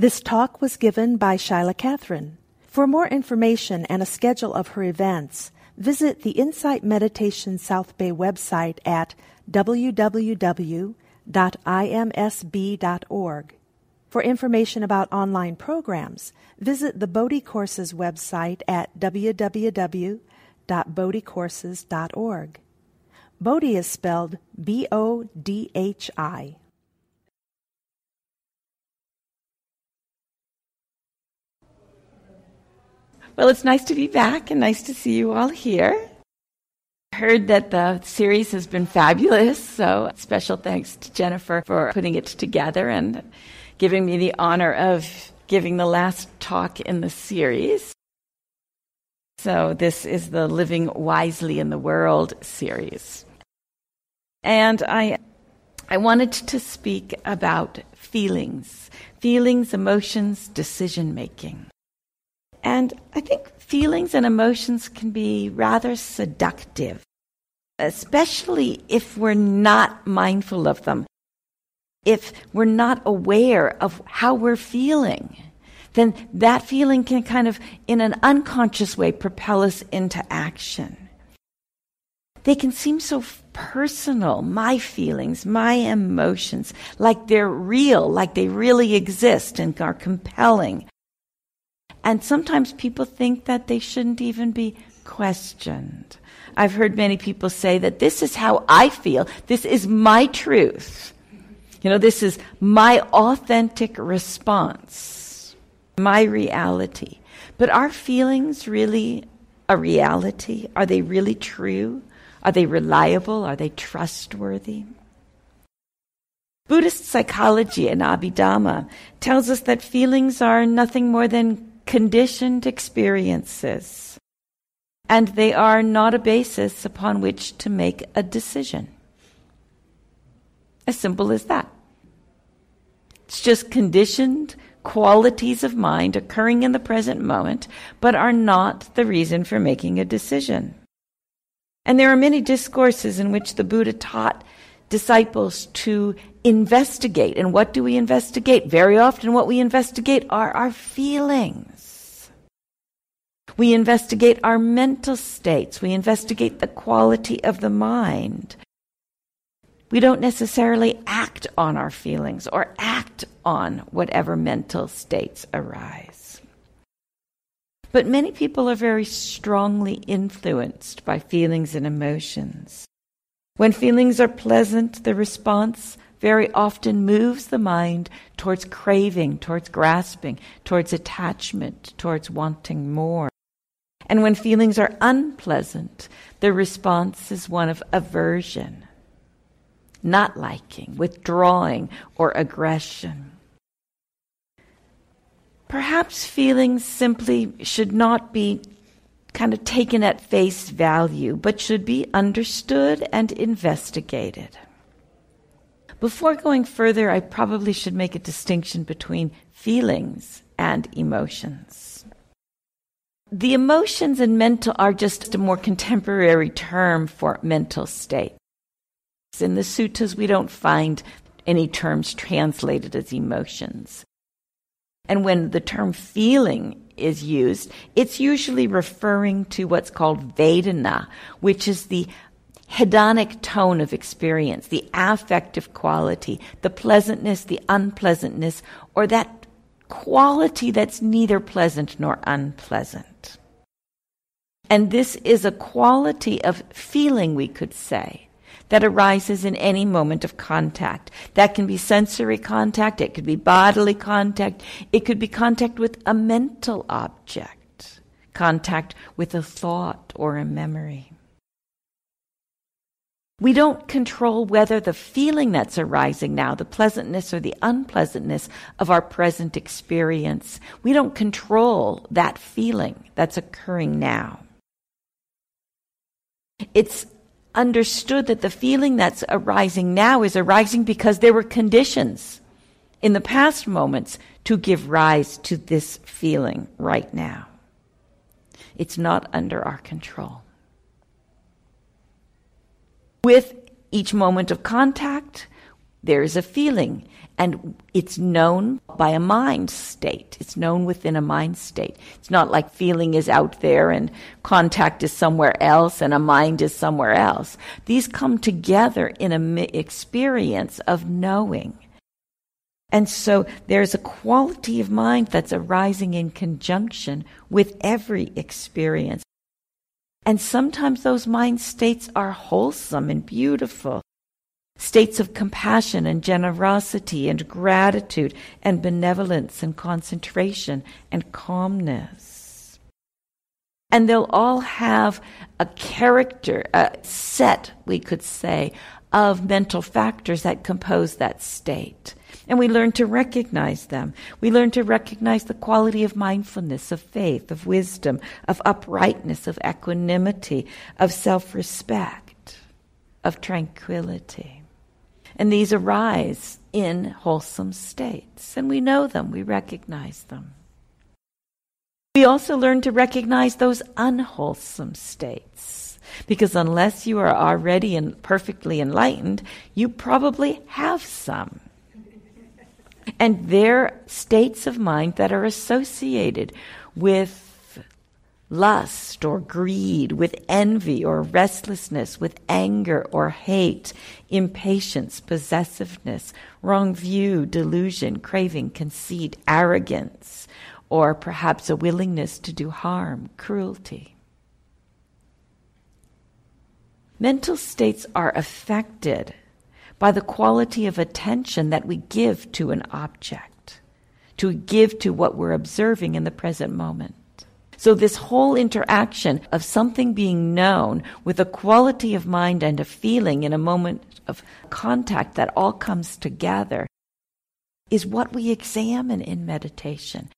This talk was given by Shaila Catherine. For more information and a schedule of her events, visit the Insight Meditation South Bay website at www.imsb.org. For information about online programs, visit the Bodhi Courses website at www.bodhicourses.org. Bodhi is spelled B O D H I. Well, it's nice to be back and nice to see you all here. I heard that the series has been fabulous, so special thanks to Jennifer for putting it together and giving me the honor of giving the last talk in the series. So, this is the Living Wisely in the World series. And I, I wanted to speak about feelings, feelings, emotions, decision making. And I think feelings and emotions can be rather seductive, especially if we're not mindful of them if we're not aware of how we're feeling, then that feeling can kind of, in an unconscious way, propel us into action. They can seem so personal, my feelings, my emotions, like they're real, like they really exist and are compelling. And sometimes people think that they shouldn't even be questioned. I've heard many people say that this is how I feel, this is my truth. You know, this is my authentic response, my reality. But are feelings really a reality? Are they really true? Are they reliable? Are they trustworthy? Buddhist psychology and Abhidhamma tells us that feelings are nothing more than conditioned experiences, and they are not a basis upon which to make a decision. As simple as that. It's just conditioned qualities of mind occurring in the present moment, but are not the reason for making a decision. And there are many discourses in which the Buddha taught disciples to investigate. And what do we investigate? Very often, what we investigate are our feelings. We investigate our mental states. We investigate the quality of the mind. We don't necessarily act on our feelings or act on whatever mental states arise. But many people are very strongly influenced by feelings and emotions. When feelings are pleasant, the response very often moves the mind towards craving, towards grasping, towards attachment, towards wanting more. And when feelings are unpleasant, the response is one of aversion, not liking, withdrawing, or aggression. Perhaps feelings simply should not be kind of taken at face value, but should be understood and investigated. Before going further, I probably should make a distinction between feelings and emotions. The emotions and mental are just a more contemporary term for mental state. In the suttas, we don't find any terms translated as emotions. And when the term feeling is used, it's usually referring to what's called Vedana, which is the hedonic tone of experience, the affective quality, the pleasantness, the unpleasantness, or that quality that's neither pleasant nor unpleasant. And this is a quality of feeling, we could say that arises in any moment of contact. That can be sensory contact, it could be bodily contact, it could be contact with a mental object, contact with a thought or a memory. We don't control whether the feeling that's arising now, the pleasantness or the unpleasantness of our present experience, we don't control that feeling that's occurring now. It's understood that the feeling that's arising now is arising because there were conditions in the past moments to give rise to this feeling right now. It's not under our control. With each moment of contact, there's a feeling, and it's known by a mind state. It's known within a mind state. It's not like feeling is out there and contact is somewhere else and a mind is somewhere else. These come together in an experience of knowing. And so there's a quality of mind that's arising in conjunction with every experience. And sometimes those mind states are wholesome and beautiful states of compassion and generosity and gratitude and benevolence and concentration and calmness. And they'll all have a character, a set, we could say, of mental factors that compose that state. And we learn to recognize them. We learn to recognize the quality of mindfulness, of faith, of wisdom, of uprightness, of equanimity, of self respect, of tranquility. And these arise in wholesome states. And we know them, we recognize them. We also learn to recognize those unwholesome states. Because unless you are already and perfectly enlightened, you probably have some. And they're states of mind that are associated with lust or greed, with envy or restlessness, with anger or hate, impatience, possessiveness, wrong view, delusion, craving, conceit, arrogance, or perhaps a willingness to do harm, cruelty. Mental states are affected by the quality of attention that we give to an object, to give to what we're observing in the present moment. So this whole interaction of something being known with a quality of mind and a feeling in a moment of contact that all comes together is what we examine in meditation.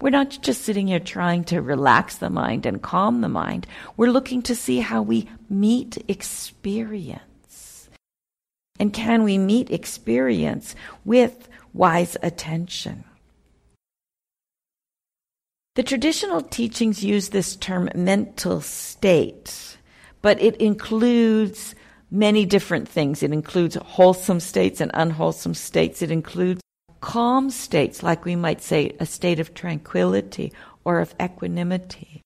We're not just sitting here trying to relax the mind and calm the mind. We're looking to see how we meet experience. And can we meet experience with wise attention? The traditional teachings use this term mental state, but it includes many different things. It includes wholesome states and unwholesome states. It includes calm states, like we might say a state of tranquility or of equanimity.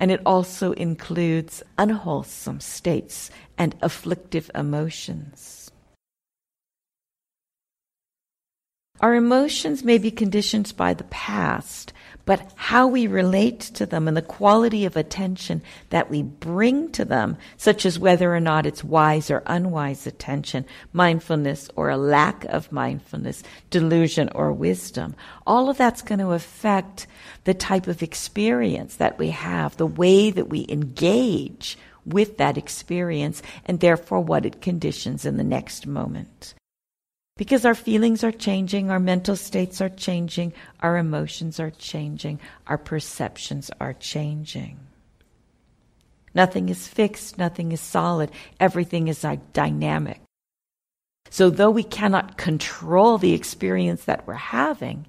And it also includes unwholesome states and afflictive emotions. Our emotions may be conditioned by the past but how we relate to them and the quality of attention that we bring to them, such as whether or not it's wise or unwise attention, mindfulness or a lack of mindfulness, delusion or wisdom, all of that's going to affect the type of experience that we have, the way that we engage with that experience, and therefore what it conditions in the next moment. Because our feelings are changing, our mental states are changing, our emotions are changing, our perceptions are changing. Nothing is fixed, nothing is solid, everything is dynamic. So, though we cannot control the experience that we're having,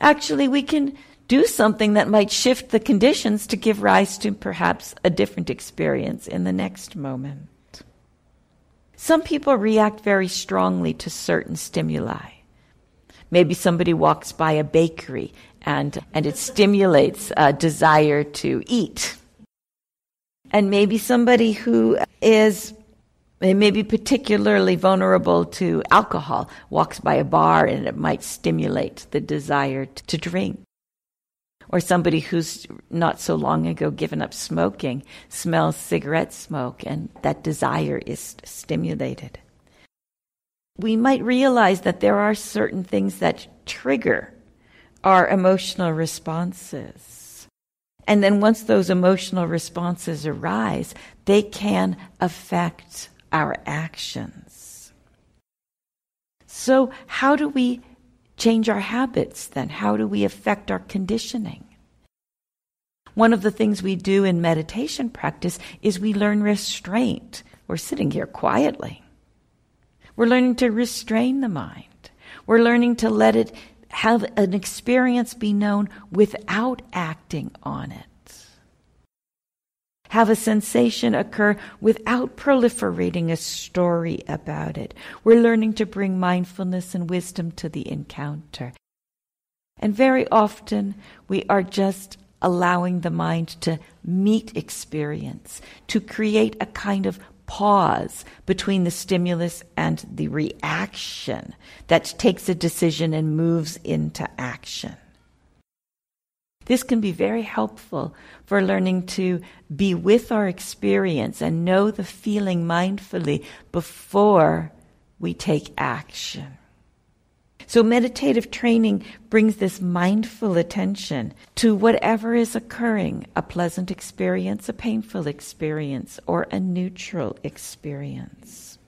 actually we can do something that might shift the conditions to give rise to perhaps a different experience in the next moment. Some people react very strongly to certain stimuli. Maybe somebody walks by a bakery and, and it stimulates a desire to eat. And maybe somebody who is may maybe particularly vulnerable to alcohol walks by a bar and it might stimulate the desire to drink or somebody who's not so long ago given up smoking smells cigarette smoke and that desire is stimulated. We might realize that there are certain things that trigger our emotional responses. And then once those emotional responses arise, they can affect our actions. So, how do we change our habits then? How do we affect our conditioning? One of the things we do in meditation practice is we learn restraint. We're sitting here quietly. We're learning to restrain the mind. We're learning to let it have an experience be known without acting on it. Have a sensation occur without proliferating a story about it. We're learning to bring mindfulness and wisdom to the encounter. And very often we are just allowing the mind to meet experience, to create a kind of pause between the stimulus and the reaction that takes a decision and moves into action. This can be very helpful for learning to be with our experience and know the feeling mindfully before we take action. So, meditative training brings this mindful attention to whatever is occurring a pleasant experience, a painful experience, or a neutral experience.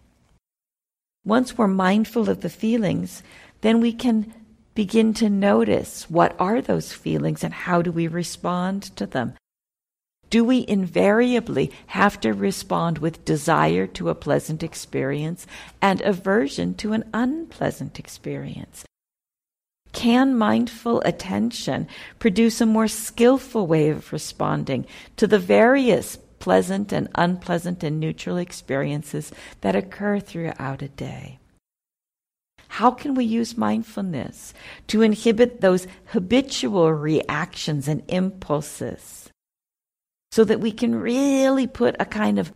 Once we're mindful of the feelings, then we can begin to notice what are those feelings and how do we respond to them. Do we invariably have to respond with desire to a pleasant experience and aversion to an unpleasant experience? Can mindful attention produce a more skillful way of responding to the various pleasant and unpleasant and neutral experiences that occur throughout a day? How can we use mindfulness to inhibit those habitual reactions and impulses? so that we can really put a kind of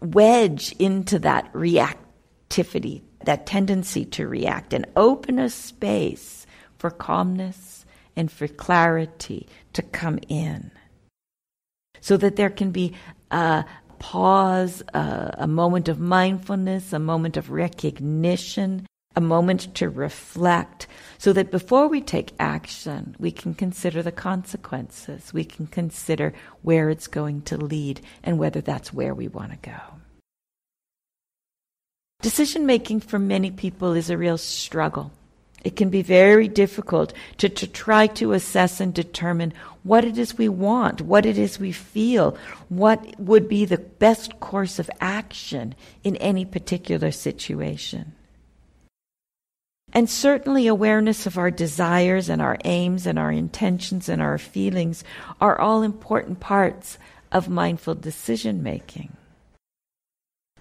wedge into that reactivity, that tendency to react, and open a space for calmness and for clarity to come in. So that there can be a pause, a, a moment of mindfulness, a moment of recognition, a moment to reflect so that before we take action, we can consider the consequences. We can consider where it's going to lead and whether that's where we want to go. Decision making for many people is a real struggle. It can be very difficult to, to try to assess and determine what it is we want, what it is we feel, what would be the best course of action in any particular situation. And certainly, awareness of our desires and our aims and our intentions and our feelings are all important parts of mindful decision making.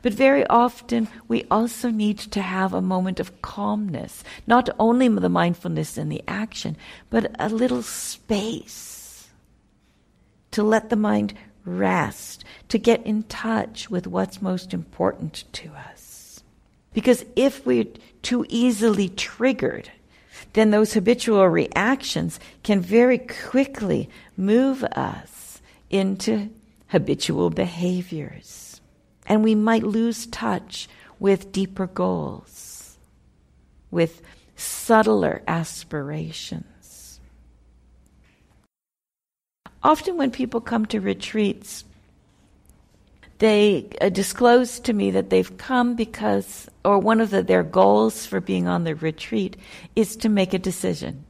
But very often, we also need to have a moment of calmness, not only the mindfulness in the action, but a little space to let the mind rest, to get in touch with what's most important to us. Because if we're too easily triggered, then those habitual reactions can very quickly move us into habitual behaviors. And we might lose touch with deeper goals, with subtler aspirations. Often, when people come to retreats, they uh, disclose to me that they've come because, or one of the, their goals for being on the retreat is to make a decision.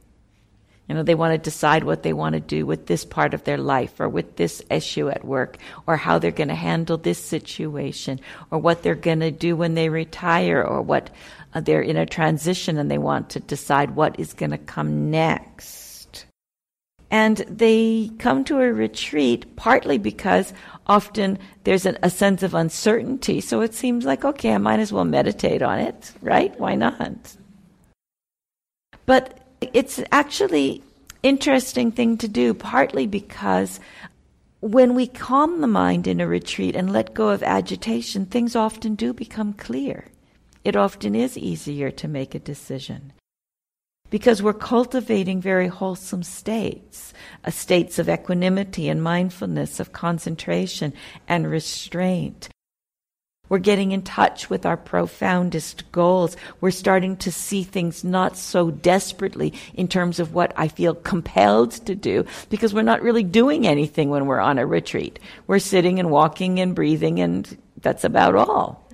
You know, they want to decide what they want to do with this part of their life or with this issue at work or how they're going to handle this situation or what they're going to do when they retire or what uh, they're in a transition and they want to decide what is going to come next. And they come to a retreat partly because often there's a, a sense of uncertainty. So it seems like, okay, I might as well meditate on it, right? Why not? But it's actually interesting thing to do, partly because when we calm the mind in a retreat and let go of agitation, things often do become clear. It often is easier to make a decision because we're cultivating very wholesome states, uh, states of equanimity and mindfulness, of concentration and restraint. We're getting in touch with our profoundest goals. We're starting to see things not so desperately in terms of what I feel compelled to do because we're not really doing anything when we're on a retreat. We're sitting and walking and breathing and that's about all.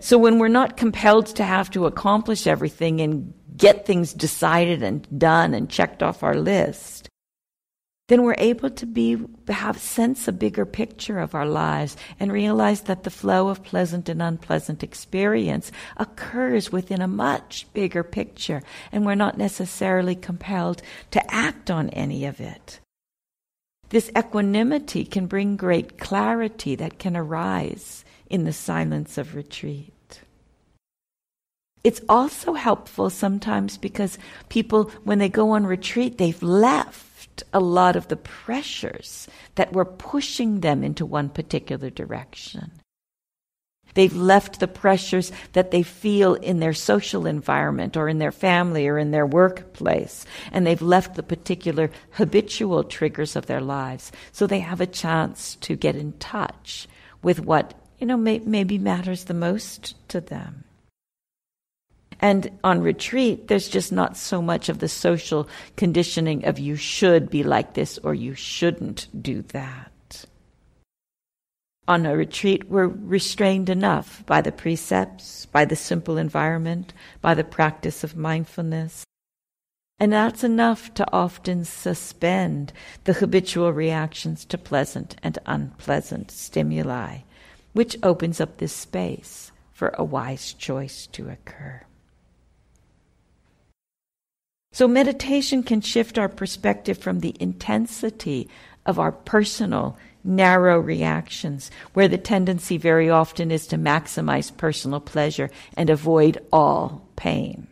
So when we're not compelled to have to accomplish everything and get things decided and done and checked off our list, then we're able to be have sense a bigger picture of our lives and realize that the flow of pleasant and unpleasant experience occurs within a much bigger picture and we're not necessarily compelled to act on any of it. this equanimity can bring great clarity that can arise in the silence of retreat. It's also helpful sometimes because people, when they go on retreat, they've left a lot of the pressures that were pushing them into one particular direction. They've left the pressures that they feel in their social environment or in their family or in their workplace. And they've left the particular habitual triggers of their lives. So they have a chance to get in touch with what, you know, may, maybe matters the most to them. And on retreat, there's just not so much of the social conditioning of you should be like this or you shouldn't do that on a retreat, we're restrained enough by the precepts, by the simple environment, by the practice of mindfulness. And that's enough to often suspend the habitual reactions to pleasant and unpleasant stimuli, which opens up this space for a wise choice to occur. So, meditation can shift our perspective from the intensity of our personal narrow reactions, where the tendency very often is to maximize personal pleasure and avoid all pain.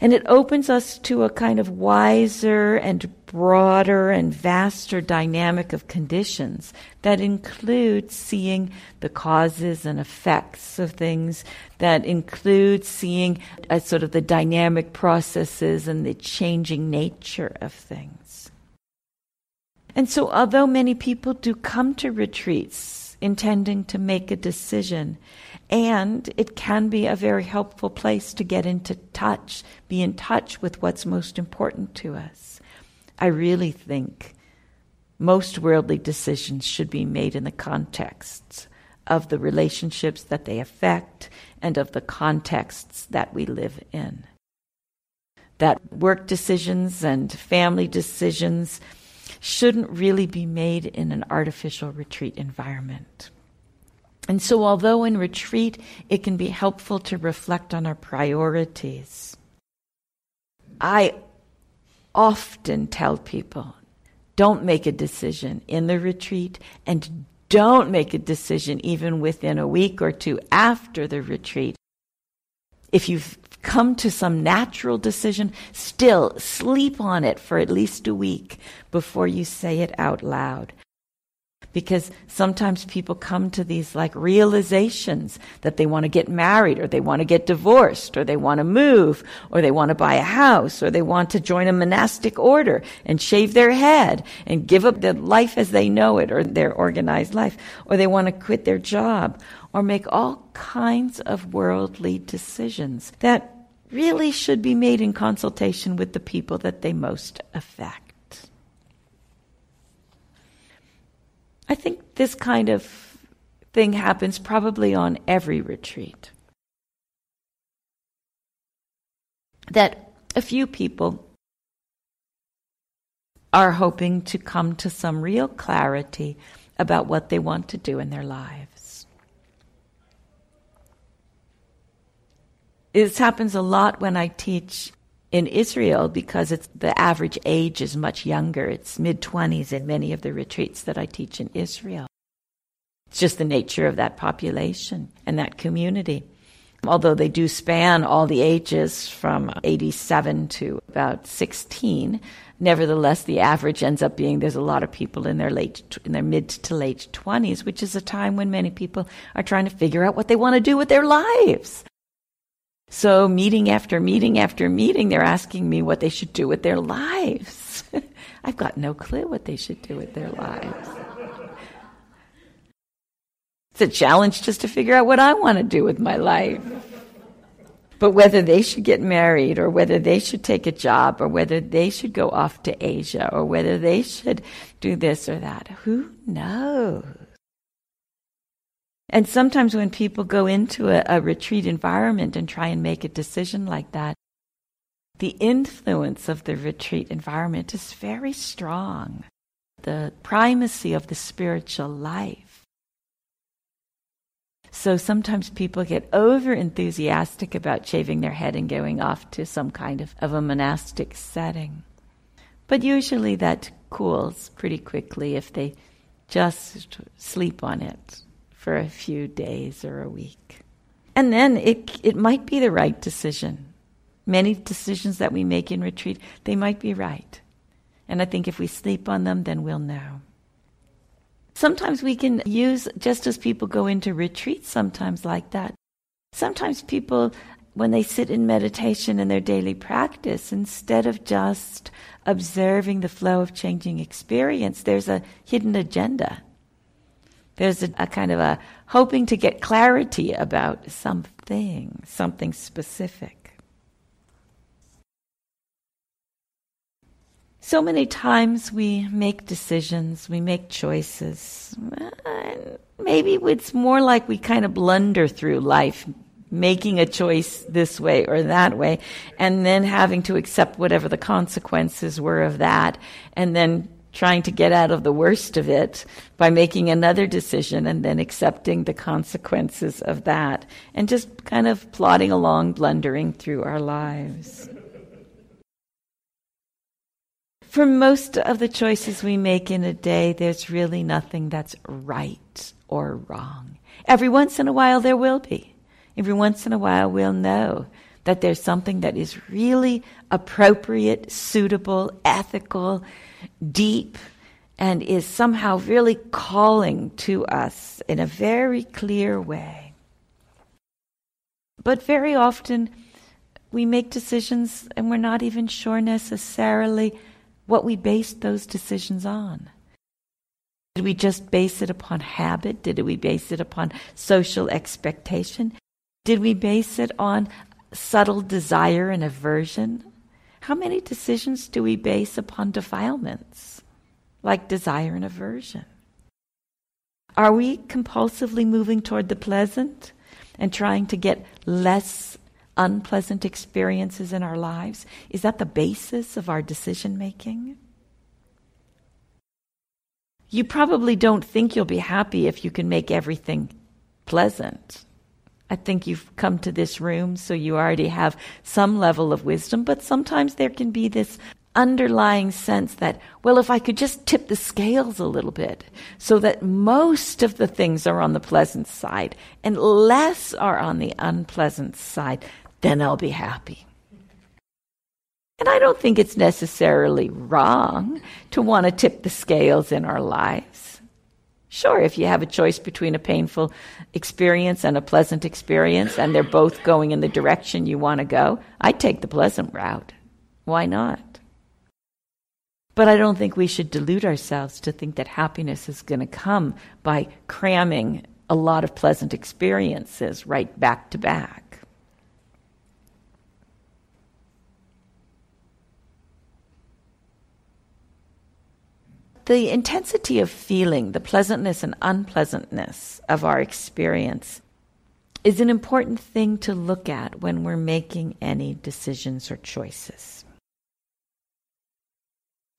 And it opens us to a kind of wiser and broader and vaster dynamic of conditions that includes seeing the causes and effects of things, that includes seeing a sort of the dynamic processes and the changing nature of things. And so, although many people do come to retreats intending to make a decision, and it can be a very helpful place to get into touch, be in touch with what's most important to us, I really think most worldly decisions should be made in the context of the relationships that they affect and of the contexts that we live in. That work decisions and family decisions shouldn't really be made in an artificial retreat environment. And so, although in retreat it can be helpful to reflect on our priorities, I often tell people don't make a decision in the retreat and don't make a decision even within a week or two after the retreat. If you've come to some natural decision, still sleep on it for at least a week before you say it out loud. Because sometimes people come to these like realizations that they want to get married or they want to get divorced or they want to move or they want to buy a house or they want to join a monastic order and shave their head and give up their life as they know it or their organized life or they want to quit their job or make all kinds of worldly decisions that really should be made in consultation with the people that they most affect. I think this kind of thing happens probably on every retreat. That a few people are hoping to come to some real clarity about what they want to do in their lives. This happens a lot when I teach in Israel because it's the average age is much younger. It's mid 20s in many of the retreats that I teach in Israel. It's just the nature of that population and that community. Although they do span all the ages from 87 to about 16, nevertheless the average ends up being there's a lot of people in their late in their mid to late 20s, which is a time when many people are trying to figure out what they want to do with their lives. So, meeting after meeting after meeting, they're asking me what they should do with their lives. I've got no clue what they should do with their lives. It's a challenge just to figure out what I want to do with my life. But whether they should get married or whether they should take a job or whether they should go off to Asia or whether they should do this or that, who knows? And sometimes when people go into a, a, retreat environment and try and make a decision like that, the influence of the retreat environment is very strong. The primacy of the spiritual life. So sometimes people get over enthusiastic about shaving their head and going off to some kind of, of a monastic setting. But usually that cools pretty quickly if they just sleep on it for a few days or a week. And then it, it might be the right decision. Many decisions that we make in retreat, they might be right. And I think if we sleep on them, then we'll know. Sometimes we can use, just as people go into retreats, sometimes like that. Sometimes people, when they sit in meditation in their daily practice, instead of just observing the flow of changing experience, there's a hidden agenda. There's a, a kind of a hoping to get clarity about something, something specific. So many times we make decisions, we make choices. Maybe it's more like we kind of blunder through life, making a choice this way or that way, and then having to accept whatever the consequences were of that, and then trying to get out of the worst of it by making another decision and then accepting the consequences of that, and just kind of plodding along, blundering through our lives. For most of the choices we make in a day, there's really nothing that's right or wrong. Every once in a while, there will be. Every once in a while, we'll know that there's something that is really appropriate, suitable, ethical, deep, and is somehow really calling to us in a very clear way. But very often, we make decisions and we're not even sure necessarily what we based those decisions on. Did we just base it upon habit? Did we base it upon social expectation? Did we base it on subtle desire and aversion? How many decisions do we base upon defilements like desire and aversion? Are we compulsively moving toward the pleasant and trying to get less unpleasant experiences in our lives? Is that the basis of our decision making? You probably don't think you'll be happy if you can make everything pleasant. I think you've come to this room, so you already have some level of wisdom, but sometimes there can be this underlying sense that, well, if I could just tip the scales a little bit so that most of the things are on the pleasant side and less are on the unpleasant side, then I'll be happy. And I don't think it's necessarily wrong to want to tip the scales in our lives. Sure, if you have a choice between a painful experience and a pleasant experience, and they're both going in the direction you want to go, I take the pleasant route. Why not? But I don't think we should delude ourselves to think that happiness is going to come by cramming a lot of pleasant experiences right back to back. The intensity of feeling, the pleasantness and unpleasantness of our experience, is an important thing to look at when we're making any decisions or choices.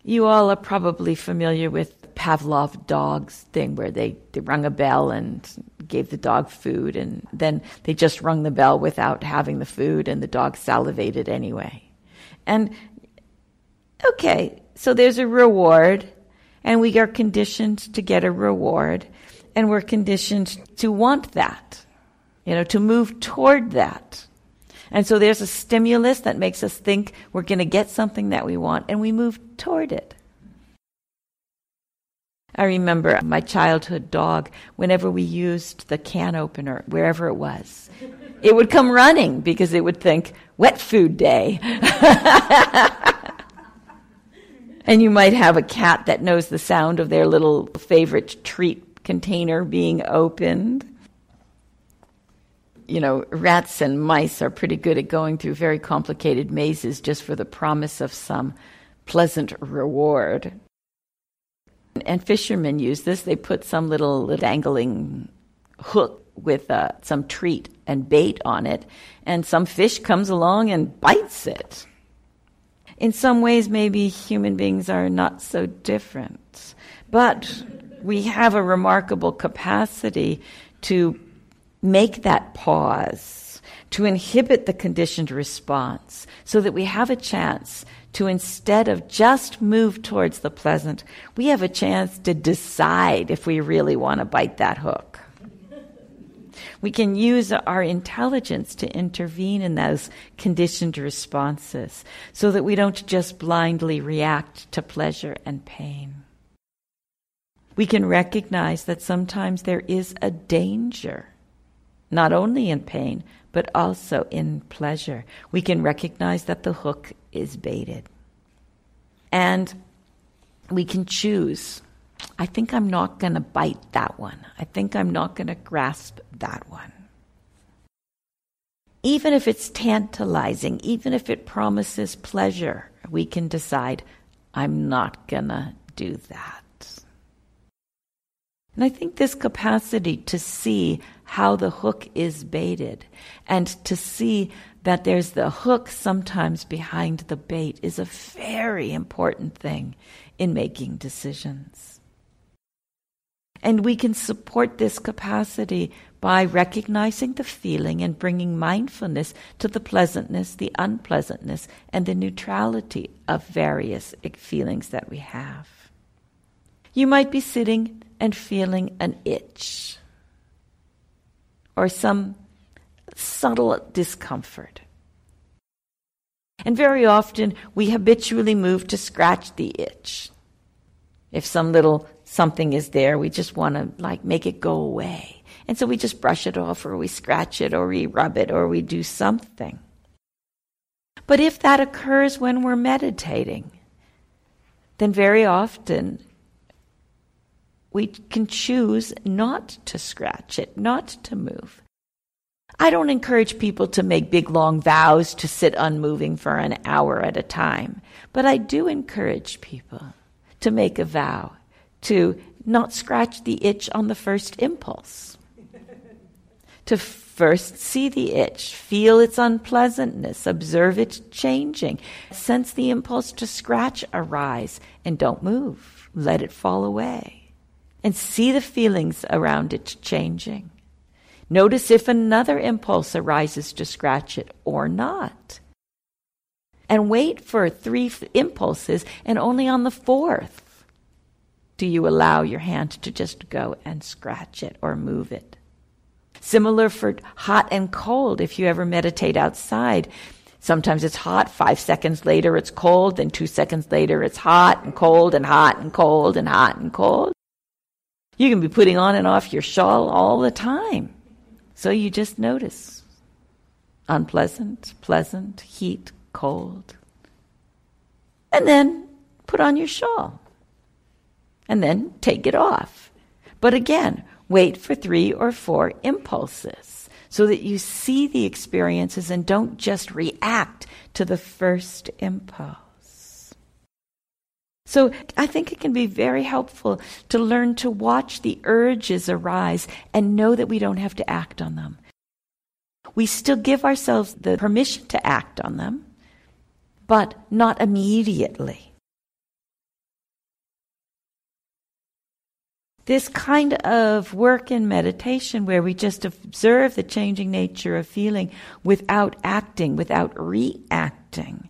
You all are probably familiar with Pavlov dog's thing where they, they rung a bell and gave the dog food, and then they just rung the bell without having the food, and the dog salivated anyway. And okay, so there's a reward, and we are conditioned to get a reward, and we're conditioned to want that, you know, to move toward that. And so there's a stimulus that makes us think we're going to get something that we want, and we move toward it. I remember my childhood dog, whenever we used the can opener, wherever it was, it would come running because it would think, wet food day. And you might have a cat that knows the sound of their little favorite treat container being opened. You know, rats and mice are pretty good at going through very complicated mazes just for the promise of some pleasant reward. And fishermen use this. They put some little dangling hook with uh, some treat and bait on it, and some fish comes along and bites it in some ways, maybe human beings are not so different. But we have a remarkable capacity to make that pause, to inhibit the conditioned response, so that we have a chance to instead of just move towards the pleasant, we have a chance to decide if we really want to bite that hook. We can use our intelligence to intervene in those conditioned responses so that we don't just blindly react to pleasure and pain. We can recognize that sometimes there is a danger, not only in pain, but also in pleasure. We can recognize that the hook is baited. And we can choose. I think I'm not going to bite that one. I think I'm not going to grasp that one. Even if it's tantalizing, even if it promises pleasure, we can decide, I'm not going to do that. And I think this capacity to see how the hook is baited and to see that there's the hook sometimes behind the bait is a very important thing in making decisions. And we can support this capacity by recognizing the feeling and bringing mindfulness to the pleasantness, the unpleasantness, and the neutrality of various feelings that we have. You might be sitting and feeling an itch or some subtle discomfort. And very often we habitually move to scratch the itch. If some little something is there, we just want to like make it go away. And so we just brush it off or we scratch it or we rub it or we do something. But if that occurs when we're meditating, then very often we can choose not to scratch it, not to move. I don't encourage people to make big long vows to sit unmoving for an hour at a time, but I do encourage people to make a vow to not scratch the itch on the first impulse. to first see the itch, feel its unpleasantness, observe it changing, sense the impulse to scratch arise, and don't move. Let it fall away and see the feelings around it changing. Notice if another impulse arises to scratch it or not. And wait for three f- impulses, and only on the fourth do you allow your hand to just go and scratch it or move it. Similar for hot and cold, if you ever meditate outside. Sometimes it's hot, five seconds later it's cold, then two seconds later it's hot and cold and hot and cold and hot and cold. You can be putting on and off your shawl all the time. So you just notice unpleasant, pleasant, heat, cold. And then put on your shawl. And then take it off. But again, wait for three or four impulses so that you see the experiences and don't just react to the first impulse. So I think it can be very helpful to learn to watch the urges arise and know that we don't have to act on them. We still give ourselves the permission to act on them, but not immediately. This kind of work in meditation where we just observe the changing nature of feeling without acting, without reacting,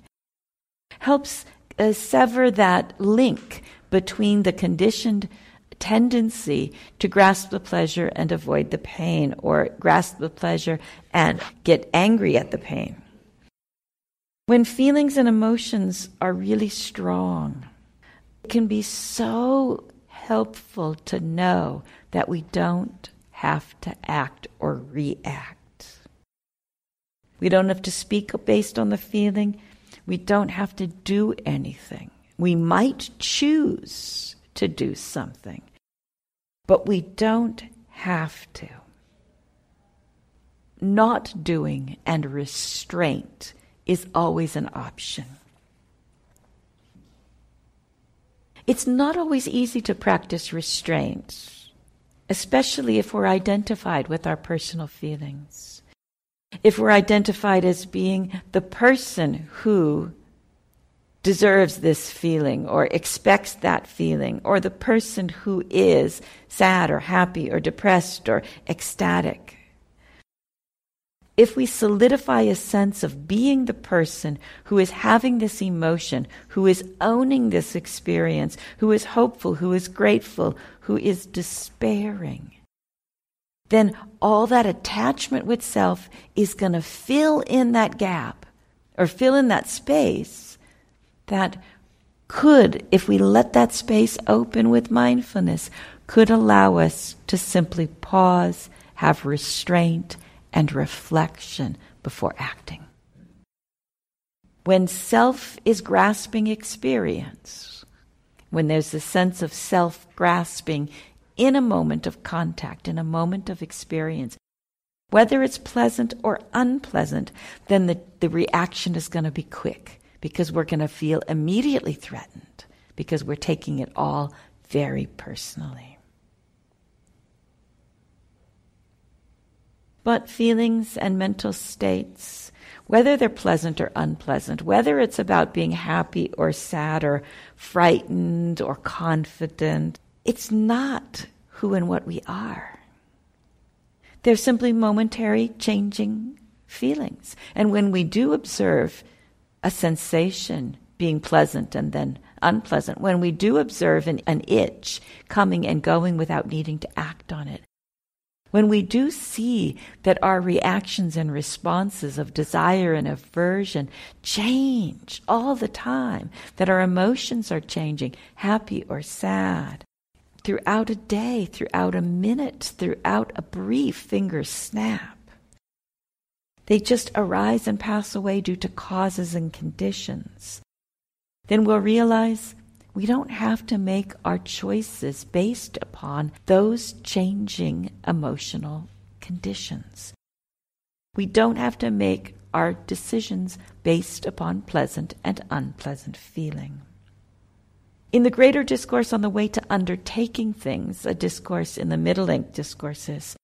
helps uh, sever that link between the conditioned tendency to grasp the pleasure and avoid the pain, or grasp the pleasure and get angry at the pain. When feelings and emotions are really strong, it can be so helpful to know that we don't have to act or react. We don't have to speak based on the feeling. We don't have to do anything. We might choose to do something, but we don't have to. Not doing and restraint is always an option. It's not always easy to practice restraint, especially if we're identified with our personal feelings if we're identified as being the person who deserves this feeling or expects that feeling, or the person who is sad or happy or depressed or ecstatic. If we solidify a sense of being the person who is having this emotion, who is owning this experience, who is hopeful, who is grateful, who is despairing, then all that attachment with self is going to fill in that gap or fill in that space that could, if we let that space open with mindfulness, could allow us to simply pause, have restraint, and reflection before acting. When self is grasping experience, when there's a sense of self grasping in a moment of contact, in a moment of experience, whether it's pleasant or unpleasant, then the, the reaction is going to be quick because we're going to feel immediately threatened because we're taking it all very personally. But feelings and mental states, whether they're pleasant or unpleasant, whether it's about being happy or sad or frightened or confident, it's not who and what we are. They're simply momentary changing feelings. And when we do observe a sensation being pleasant and then unpleasant, when we do observe an, an itch coming and going without needing to act on it, when we do see that our reactions and responses of desire and aversion change all the time, that our emotions are changing, happy or sad, throughout a day, throughout a minute, throughout a brief finger snap, they just arise and pass away due to causes and conditions, then we'll realize we don't have to make our choices based upon those changing emotional conditions. We don't have to make our decisions based upon pleasant and unpleasant feeling. In the greater discourse on the way to undertaking things, a discourse in the Middle Length discourses,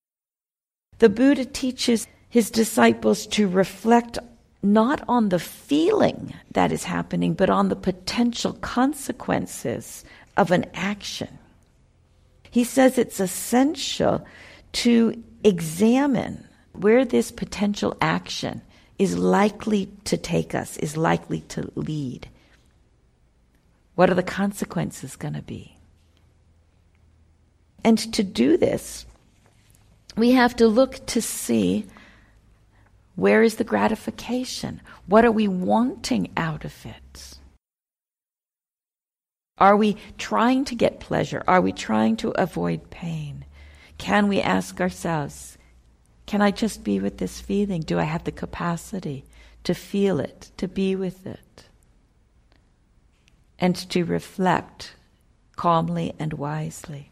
the Buddha teaches his disciples to reflect not on the feeling that is happening, but on the potential consequences of an action. He says it's essential to examine where this potential action is likely to take us, is likely to lead. What are the consequences going to be? And to do this, we have to look to see where is the gratification? What are we wanting out of it? Are we trying to get pleasure? Are we trying to avoid pain? Can we ask ourselves, can I just be with this feeling? Do I have the capacity to feel it, to be with it? And to reflect calmly and wisely.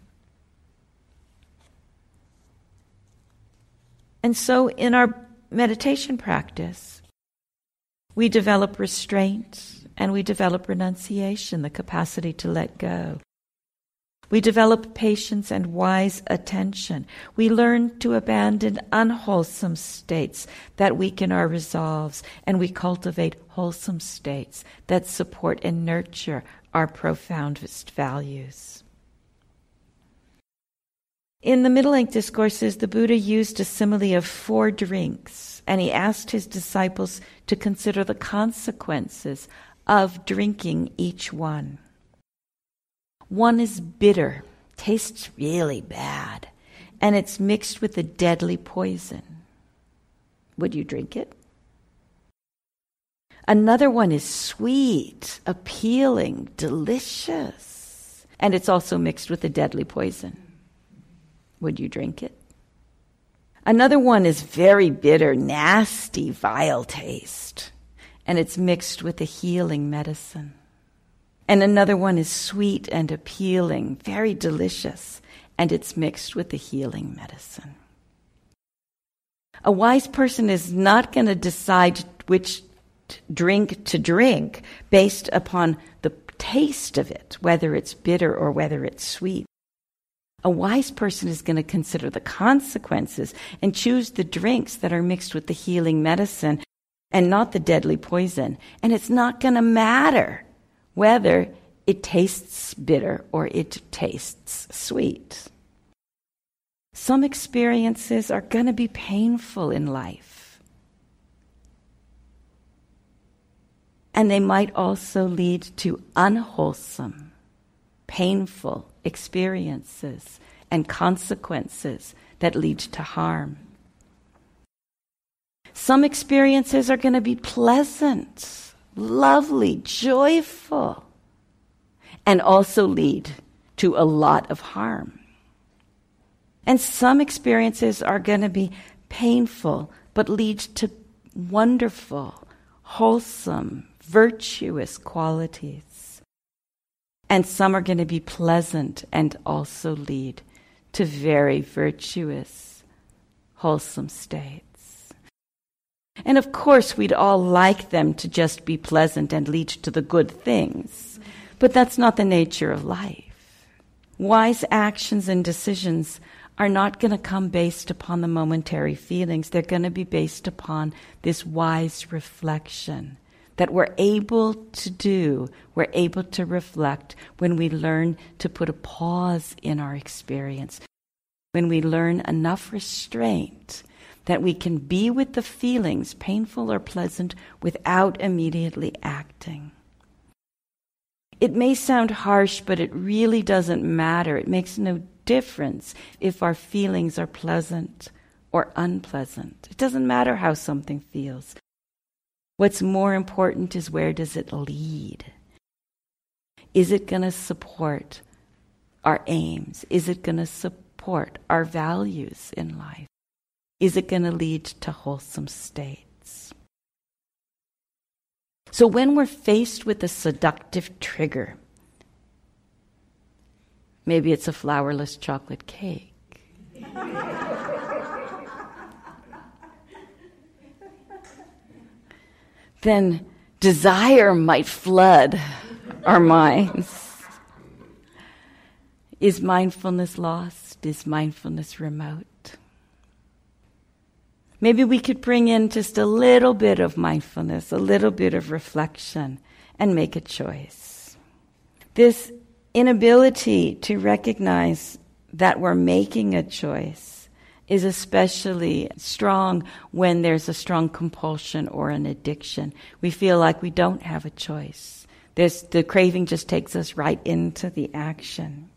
And so, in our meditation practice, we develop restraint and we develop renunciation, the capacity to let go. We develop patience and wise attention. We learn to abandon unwholesome states that weaken our resolves, and we cultivate wholesome states that support and nurture our profoundest values. In the Middle Length Discourses, the Buddha used a simile of four drinks, and he asked his disciples to consider the consequences of drinking each one. One is bitter, tastes really bad, and it's mixed with a deadly poison. Would you drink it? Another one is sweet, appealing, delicious, and it's also mixed with a deadly poison. Would you drink it? Another one is very bitter, nasty, vile taste, and it's mixed with a healing medicine. And another one is sweet and appealing, very delicious, and it's mixed with the healing medicine. A wise person is not going to decide which drink to drink based upon the taste of it, whether it's bitter or whether it's sweet. A wise person is going to consider the consequences and choose the drinks that are mixed with the healing medicine and not the deadly poison. And it's not going to matter whether it tastes bitter or it tastes sweet. Some experiences are going to be painful in life. And they might also lead to unwholesome, painful experiences and consequences that lead to harm. Some experiences are going to be pleasant, lovely, joyful, and also lead to a lot of harm. And some experiences are going to be painful, but lead to wonderful, wholesome, virtuous qualities. And some are going to be pleasant and also lead to very virtuous, wholesome states. And of course, we'd all like them to just be pleasant and lead to the good things. But that's not the nature of life. Wise actions and decisions are not going to come based upon the momentary feelings. They're going to be based upon this wise reflection that we're able to do, we're able to reflect when we learn to put a pause in our experience, when we learn enough restraint that we can be with the feelings, painful or pleasant, without immediately acting. It may sound harsh, but it really doesn't matter. It makes no difference if our feelings are pleasant or unpleasant. It doesn't matter how something feels. What's more important is where does it lead? Is it going to support our aims? Is it going to support our values in life? Is it going to lead to wholesome states? So when we're faced with a seductive trigger, maybe it's a flourless chocolate cake. then desire might flood our minds. Is mindfulness lost? Is mindfulness remote? Maybe we could bring in just a little bit of mindfulness, a little bit of reflection, and make a choice. This inability to recognize that we're making a choice is especially strong when there's a strong compulsion or an addiction. We feel like we don't have a choice. There's, the craving just takes us right into the action.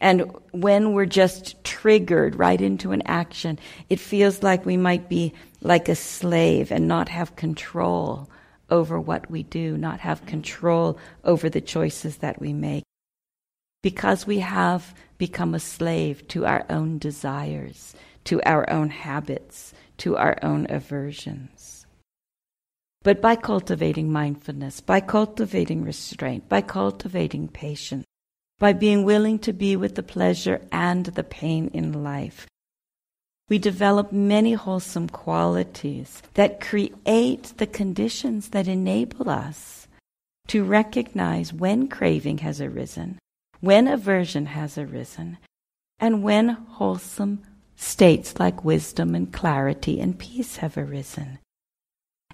And when we're just triggered right into an action, it feels like we might be like a slave and not have control over what we do, not have control over the choices that we make. Because we have become a slave to our own desires, to our own habits, to our own aversions. But by cultivating mindfulness, by cultivating restraint, by cultivating patience, by being willing to be with the pleasure and the pain in life, we develop many wholesome qualities that create the conditions that enable us to recognize when craving has arisen when aversion has arisen, and when wholesome states like wisdom and clarity and peace have arisen.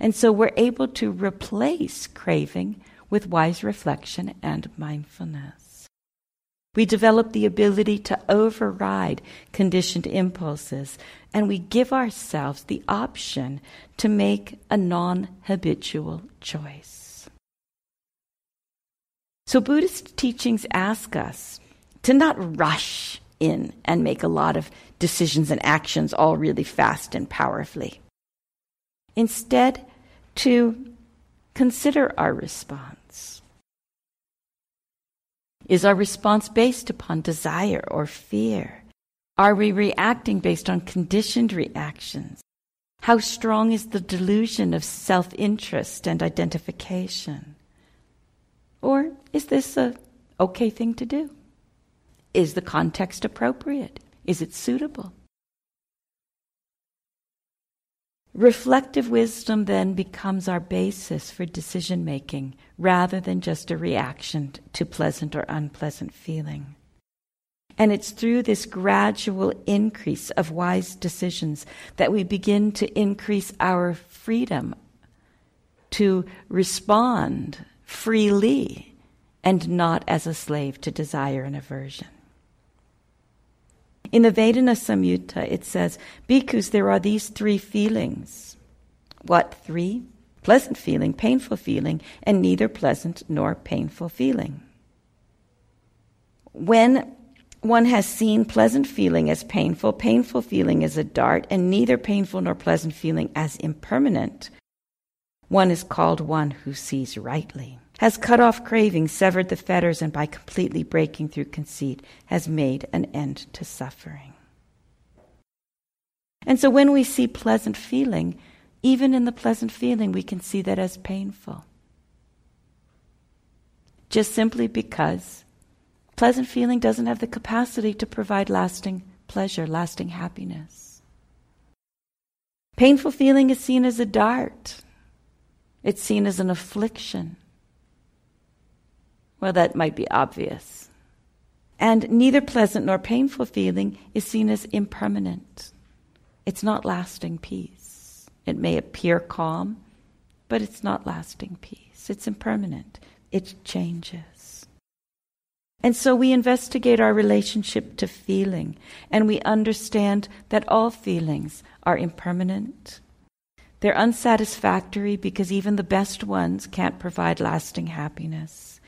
And so we're able to replace craving with wise reflection and mindfulness. We develop the ability to override conditioned impulses, and we give ourselves the option to make a non habitual choice. So Buddhist teachings ask us to not rush in and make a lot of decisions and actions all really fast and powerfully. Instead, to consider our response. Is our response based upon desire or fear? Are we reacting based on conditioned reactions? How strong is the delusion of self interest and identification? Or is this a okay thing to do? Is the context appropriate? Is it suitable? Reflective wisdom then becomes our basis for decision making rather than just a reaction to pleasant or unpleasant feeling. And it's through this gradual increase of wise decisions that we begin to increase our freedom to respond freely and not as a slave to desire and aversion. In the Vedana Samyutta, it says, Bhikkhus, there are these three feelings. What three? pleasant feeling, painful feeling, and neither pleasant nor painful feeling. When one has seen pleasant feeling as painful, painful feeling as a dart, and neither painful nor pleasant feeling as impermanent, one is called one who sees rightly, has cut off craving, severed the fetters, and by completely breaking through conceit, has made an end to suffering. And so when we see pleasant feeling, even in the pleasant feeling, we can see that as painful. Just simply because pleasant feeling doesn't have the capacity to provide lasting pleasure, lasting happiness. Painful feeling is seen as a dart, it's seen as an affliction. Well, that might be obvious. And neither pleasant nor painful feeling is seen as impermanent. It's not lasting peace. It may appear calm, but it's not lasting peace. It's impermanent. It changes. And so we investigate our relationship to feeling, and we understand that all feelings are impermanent. They're unsatisfactory because even the best ones can't provide lasting happiness.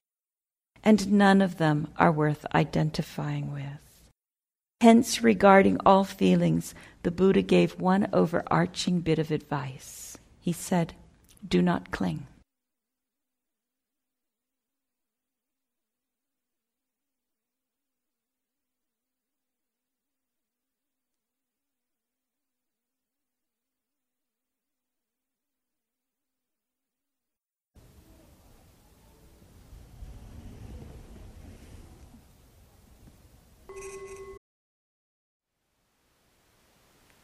And none of them are worth identifying with. Hence, regarding all feelings, the Buddha gave one overarching bit of advice. He said, Do not cling.